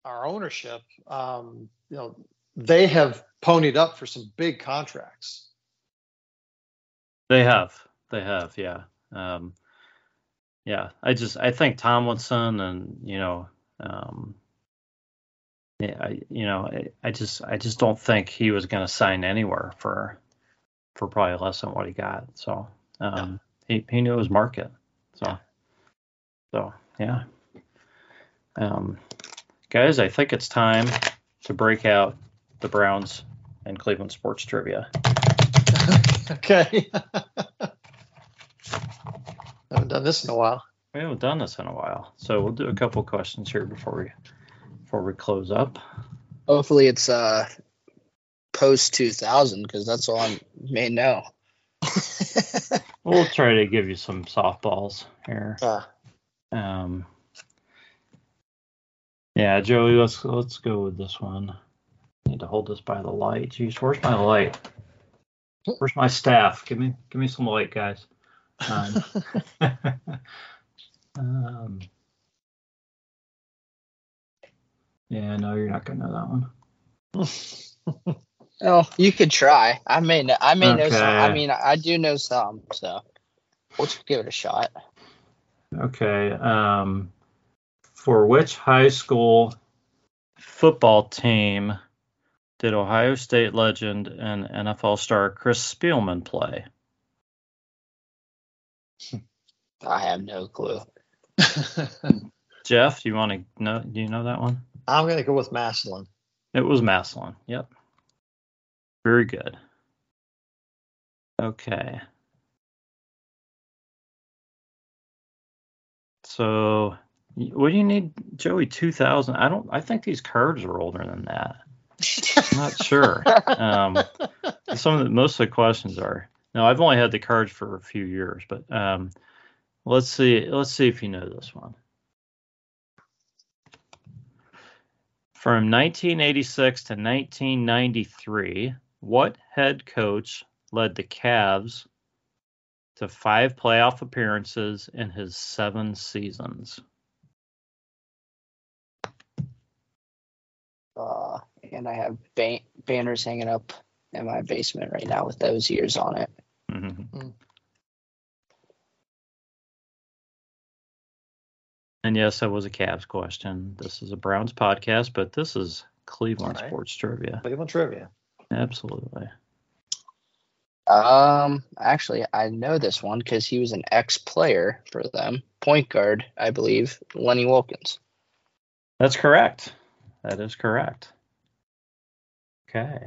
our ownership um you know they have ponied up for some big contracts They have. They have, yeah. Um, yeah, I just I think Tomlinson and you know, um, yeah, I, you know, I, I just I just don't think he was going to sign anywhere for for probably less than what he got. So um, he he knew his market. So so yeah. Um, guys, I think it's time to break out the Browns and Cleveland sports trivia. okay I haven't done this in a while We haven't done this in a while, so we'll do a couple questions here before we before we close up. Hopefully, it's uh post two thousand because that's all I may know. We'll try to give you some softballs here. uh, Um, yeah, Joey, let's let's go with this one. I Need to hold this by the light. Jeez, where's my light? Where's my staff? Give me give me some light, guys. Um, um, yeah, no, you're not gonna know that one. Oh, you could try. I may know. I may know some. I mean, I do know some, so we'll just give it a shot. Okay. Um, for which high school football team did Ohio State legend and NFL star Chris Spielman play? I have no clue. Jeff, do you want to know? Do you know that one? I'm going to go with Massillon. It was Massillon. Yep. Very good. Okay. So, what do you need, Joey? Two thousand? I don't. I think these cards are older than that. I'm not sure. Um, some of the most of the questions are. No, I've only had the cards for a few years, but um, let's see. Let's see if you know this one. From 1986 to 1993, what head coach led the Cavs to five playoff appearances in his seven seasons? Uh, and I have ban- banners hanging up in my basement right now with those years on it. Mhm. And yes, that was a Cavs question. This is a Browns podcast, but this is Cleveland right. sports trivia. Cleveland trivia. Absolutely. Um, actually, I know this one because he was an ex-player for them, point guard, I believe, Lenny Wilkens. That's correct. That is correct. Okay.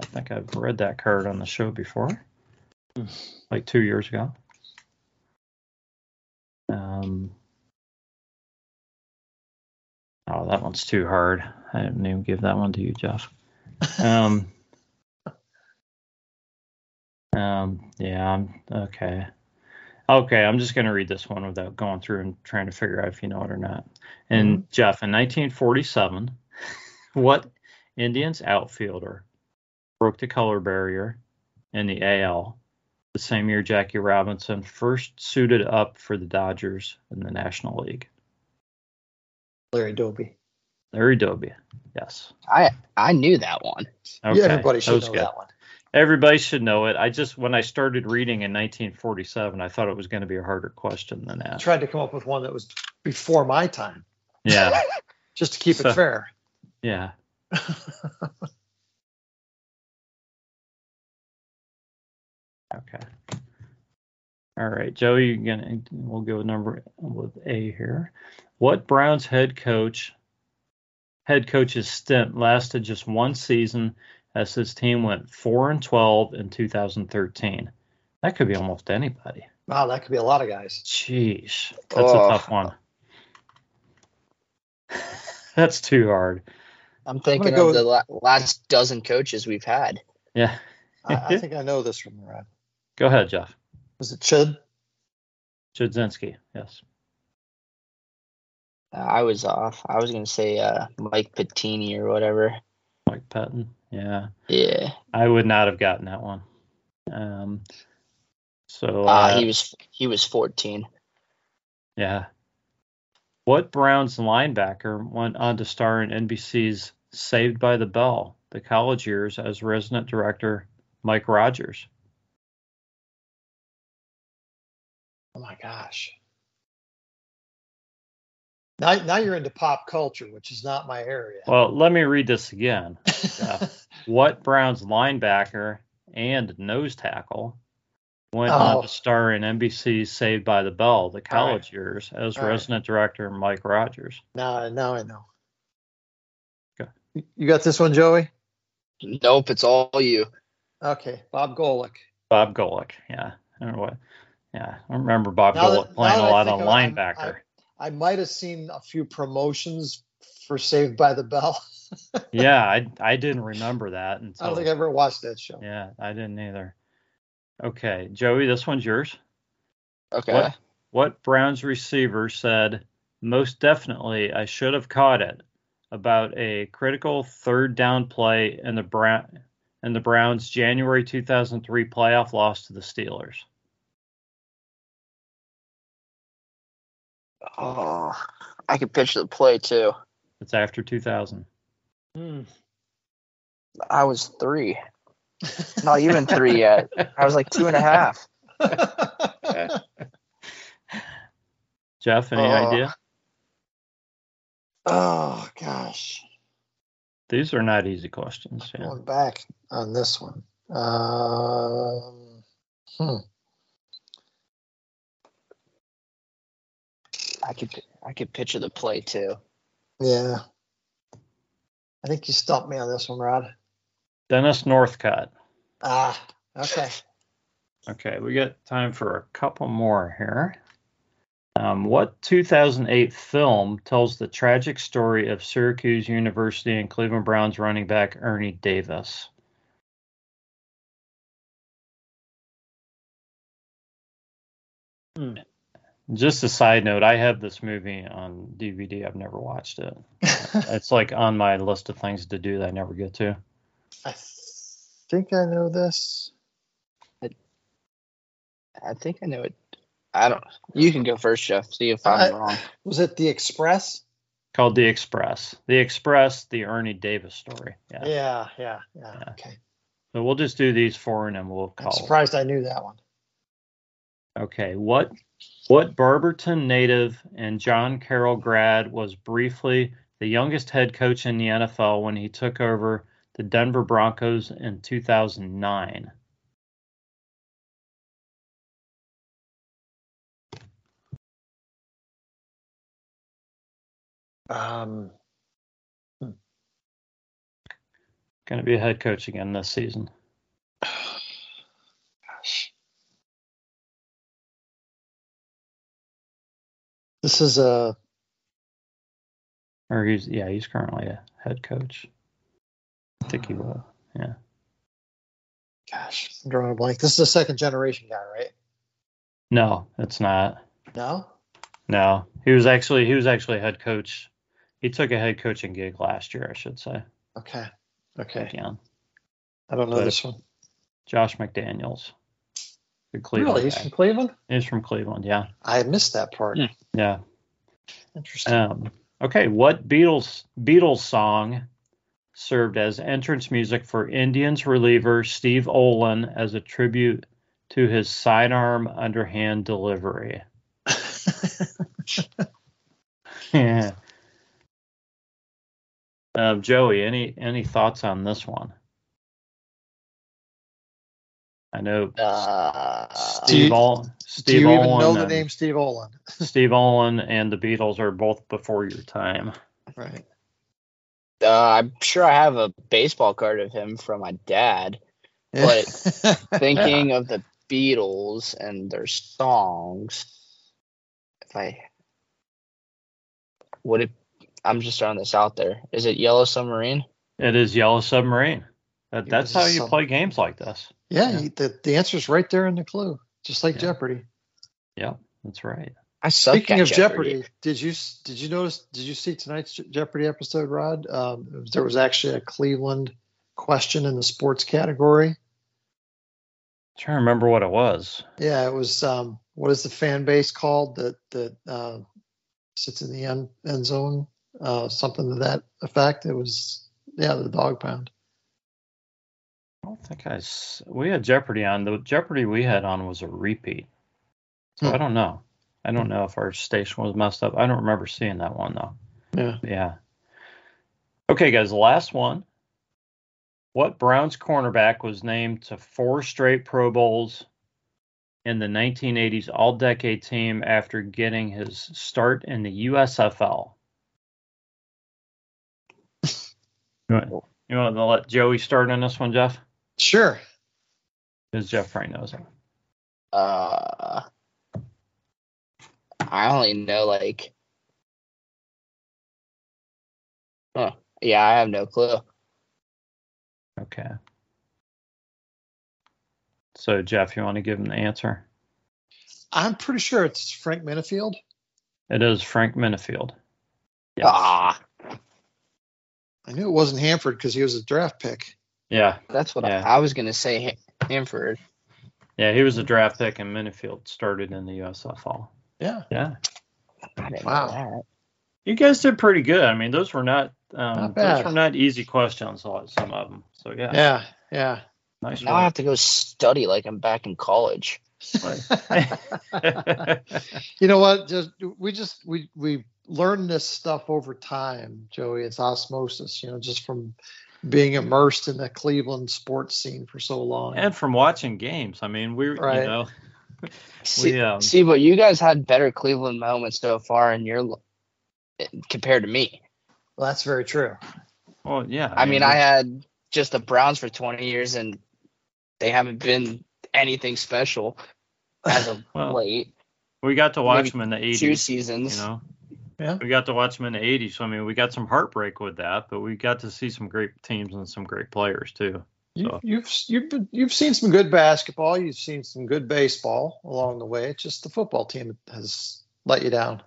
I think I've read that card on the show before, like two years ago. Um, oh, that one's too hard. I didn't even give that one to you, Jeff. Um, um, yeah, I'm okay. Okay, I'm just going to read this one without going through and trying to figure out if you know it or not. And Jeff, in 1947, what Indians outfielder broke the color barrier in the AL the same year Jackie Robinson first suited up for the Dodgers in the National League? Larry Doby. Larry Doby. Yes. I I knew that one. Okay. yeah, everybody should was know good. that one. Everybody should know it. I just when I started reading in 1947, I thought it was going to be a harder question than that. I that. tried to come up with one that was before my time, Yeah. just to keep So- it fair. Yeah. Okay. All right, Joey, you're gonna we'll go with number with A here. What Browns head coach head coach's stint lasted just one season as his team went four and twelve in 2013? That could be almost anybody. Wow, that could be a lot of guys. Jeez, that's Oh. a tough one. that's too hard. I'm thinking go of the with- la- last dozen coaches we've had. Yeah, I, I think I know this from the rad. go ahead, Jeff. Was it Chid? Chudzinski. Yes. Uh, I was off. I was gonna say uh, Mike Pettine or whatever. Mike Patton. Yeah. Yeah. I would not have gotten that one. Um, so Uh, uh, he was he was 14. yeah. What Browns linebacker went on to star in NBC's Saved by the Bell, the college years as resident director Mike Rogers? Oh my gosh. Now, now you're into pop culture, which is not my area. Well, let me read this again. yeah. Uh, what Browns linebacker and nose tackle went Oh. on to oh. star in NBC's Saved by the Bell, the college years as All right. resident director Mike Rogers? now, now I know. Okay. You- You got this one, Joey? Nope, it's all you. Okay, Bob Golic. Bob Golic. Yeah. I don't know what. Yeah. I remember Bob Now that- Golic playing a lot think of of I'm- linebacker. I might have seen a few promotions for Saved by the Bell. yeah, I I didn't remember that I don't think I ever watched that show. yeah, I didn't either. Okay, Joey, this one's yours. Okay. What what Browns receiver said most definitely I should have caught it about a critical third down play in the Brown in the Browns January 2003 playoff loss to the Steelers. Oh, I could picture the play too. It's after 2000. Hmm. I was three. Not even three yet. I was like two and a half. Jeff, any Oh. idea? oh gosh, These are not easy questions. Yeah. going back on this one. Um, hmm. I could I could picture the play too. Yeah. I think you stumped me on this one, Rod. Dennis Northcutt. Ah, okay. Okay, we got time for a couple more here. Um, what 2008 film tells the tragic story of Syracuse University and Cleveland Browns running back Ernie Davis? Hmm. Just a side note, I have this movie on DVD. I've never watched it. it's like on my list of things to do that I never get to. I think I know this. I think I know it. I don't. You can go first, Jeff. See if I'm I- wrong. Was it The Express? Called The Express. The Express, the Ernie Davis story. Yeah. Yeah, yeah, yeah. Yeah. Okay. So we'll just do these four and then we'll I'm call it. surprised I knew that one. Okay, what what Barberton native and John Carroll grad was briefly the youngest head coach in the NFL when he took over the Denver Broncos in 2009? Um, Going to be a head coach again this season. This is a Or he's yeah, he's currently a head coach. I think he will. Yeah. gosh, I'm drawing a blank. This is a second generation guy, right? No, it's not. No? No, he was actually he was actually a head coach. He took a head coaching gig last year, I should say. Okay. Okay. Again, I don't know But- this one. Josh McDaniels, the Cleveland Really? He's guy. from Cleveland? He's from Cleveland. Yeah, I missed that part. Hmm. Yeah. Interesting. Um, okay, what Beatles Beatles song served as entrance music for Indians reliever Steve Olin as a tribute to his sidearm underhand delivery? Yeah. Um, Joey, any any thoughts on this one? I know Uh, Do you- Steve Do Steve you even Olin know the name Steve Olin? Steve Olin and the Beatles are both before your time. Right. uh, I'm sure I have a baseball card of him from my dad. But Thinking of the Beatles and their songs, if I would it, I'm just throwing this out there. Is it Yellow Submarine? It is Yellow Submarine. That, that's how you some- play games like this. Yeah, Yeah. you- the, the answer's right there in the clue, just like Yeah. Jeopardy. Yeah, that's right. I suck Speaking of Jeopardy. did you did you notice? Did you see tonight's Jeopardy episode, Rod? Um, there was actually a Cleveland question in the sports category. trying to remember what it was. Yeah, it was. Um, what is the fan base called that that uh, sits in the end end zone? Uh, something to that effect. It was yeah, the dog pound. I don't think I. We had Jeopardy on. The Jeopardy we had on was a repeat. So Hmm. I don't know. I don't know if our station was messed up. I don't remember seeing that one though. Yeah. Yeah. Okay, guys, last one. What Browns cornerback was named to four straight Pro Bowls in the 1980s All Decade team after getting his start in the USFL? You want, you want to let Joey start on this one, Jeff? Sure. Because Jeff probably knows it. Uh, I only know like. Huh. Yeah, I have no clue. Okay. So, Jeff, you want to give him the answer? I'm pretty sure it's Frank Minifield. It is Frank Minifield. Yes. Ah, I knew it wasn't Hanford because he was a draft pick. Yeah. that's what Yeah. I, I was gonna say. Ha- Hanford. Yeah, he was a draft pick, and Minifield started in the USFL. Yeah. Yeah. Wow. You guys did pretty good. I mean, those were not, um, Not those were not easy questions. a Some of them. So yeah, Yeah. Yeah. nice Now I have to go study like I'm back in college. you know what? Just we just we we learn this stuff over time, Joey. It's osmosis, you know, just from being immersed in the Cleveland sports scene for so long. and from watching games, I mean, we, Right. you know, See, we, um, see, but you guys had better Cleveland moments so far in your compared to me. Well, that's very true. well, yeah. I mean, I had just the Browns for 20 years, and they haven't been anything special as of Well, late. we got to watch maybe them in the Two 80s. seasons. You know, Yeah. we got to watch them in the 80s. So I mean, we got some heartbreak with that, but we got to see some great teams and some great players too. You, So- you've you've been, you've seen some good basketball. You've seen some good baseball along the way. It's just the football team has let you down.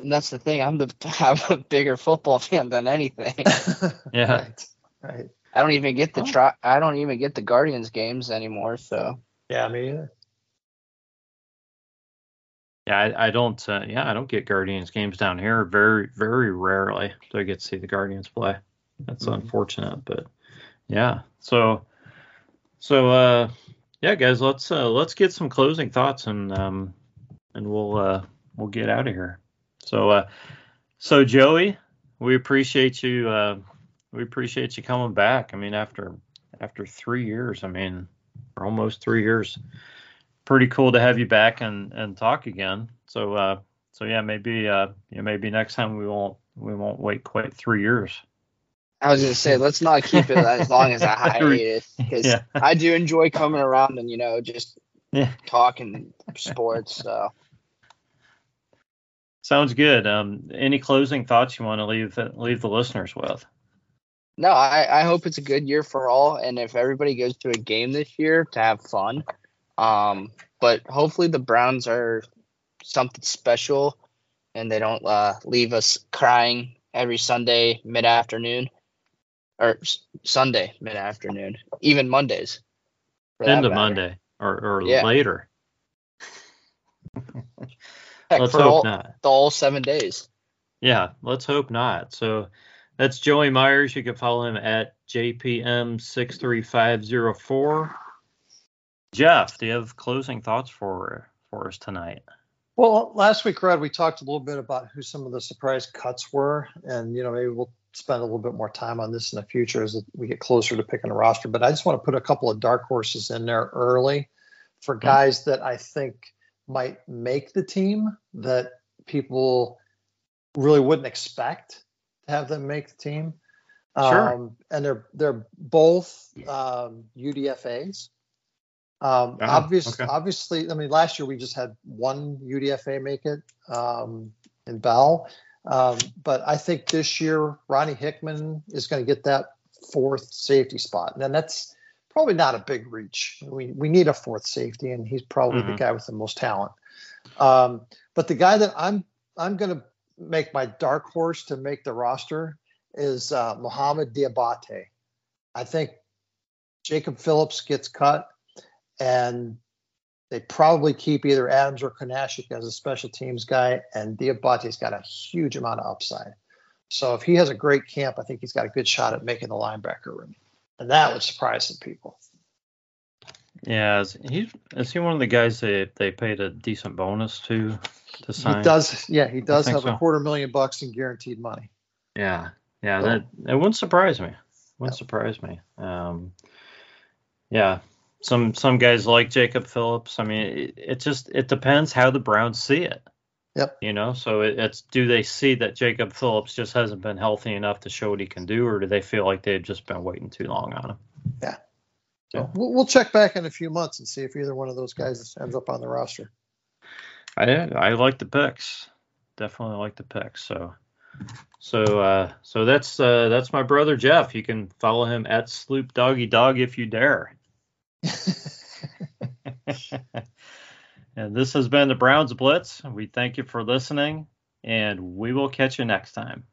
And that's the thing. I'm the I'm a bigger football fan than anything. Yeah. Right. Right. I don't even get the try. I don't even get the Guardians games anymore. So Yeah, me either. Yeah, I, I don't. Uh, yeah, I don't get Guardians games down here. Very, very rarely do I get to see the Guardians play. That's Mhm. unfortunate, but yeah. So, so uh, yeah, guys, let's uh, let's get some closing thoughts and um, and we'll uh, we'll get out of here. So, uh, so Joey, we appreciate you. Uh, we appreciate you coming back. I mean, after after three years, I mean, almost three years pretty cool to have you back and and talk again. So uh so yeah, maybe uh yeah, maybe next time we won't we won't wait quite three years. I was gonna say let's not keep it as long as a hiatus because Yeah. I do enjoy coming around and you know just Yeah. talking sports. So Sounds good. Um any closing thoughts you want to leave leave the listeners with? no, I I hope it's a good year for all, and if everybody goes to a game this year to have fun. Um, but hopefully the Browns are something special, and they don't uh, leave us crying every Sunday mid afternoon, or s- Sunday mid afternoon, even Mondays. Into matter. Monday or, or Yeah. later. Heck, Let's hope all, not. the all seven days. Yeah, let's hope not. So that's Joey Myers. You can follow him at JPM63504. Jeff, do you have closing thoughts for for us tonight? Well, last week, Rod, we talked a little bit about who some of the surprise cuts were, and you know maybe we'll spend a little bit more time on this in the future as we get closer to picking a roster. But I just want to put a couple of dark horses in there early for guys that I think might make the team that people really wouldn't expect to have them make the team. Sure. Um, and they're they're both um, UDFA's. Um, Oh, obvious, okay. obviously, I mean, last year we just had one UDFA make it um, in Bell, um, but I think this year Ronnie Hickman is going to get that fourth safety spot, and that's probably not a big reach. We we need a fourth safety, and he's probably the Mhm. guy with the most talent. Um, but the guy that I'm I'm going to make my dark horse to make the roster is uh, Mohamoud Diabate. I think Jacob Phillips gets cut, and they probably keep either Adams or Kunaszyk as a special teams guy, and Diabate's got a huge amount of upside. So if he has a great camp, I think he's got a good shot at making the linebacker room, and that would surprise some people. Yeah, is he is he one of the guys they they paid a decent bonus to to sign? He does, yeah, he does have so. a quarter million bucks in guaranteed money. Yeah, yeah, So- that it wouldn't surprise me. Wouldn't Yeah. surprise me. Um, yeah, some some guys like Jacob Phillips. I mean, it, it just it depends how the Browns see it. Yep. You know, so it, it's do they see that Jacob Phillips just hasn't been healthy enough to show what he can do, or do they feel like they've just been waiting too long on him? So Yeah. we'll, we'll check back in a few months and see if either one of those guys ends up on the roster. I I like the picks. Definitely like the picks. So so uh so that's uh that's my brother Jeff. You can follow him at Sloop Doggy Dog if you dare. and this has been the Browns Blitz. We thank you for listening and we will catch you next time.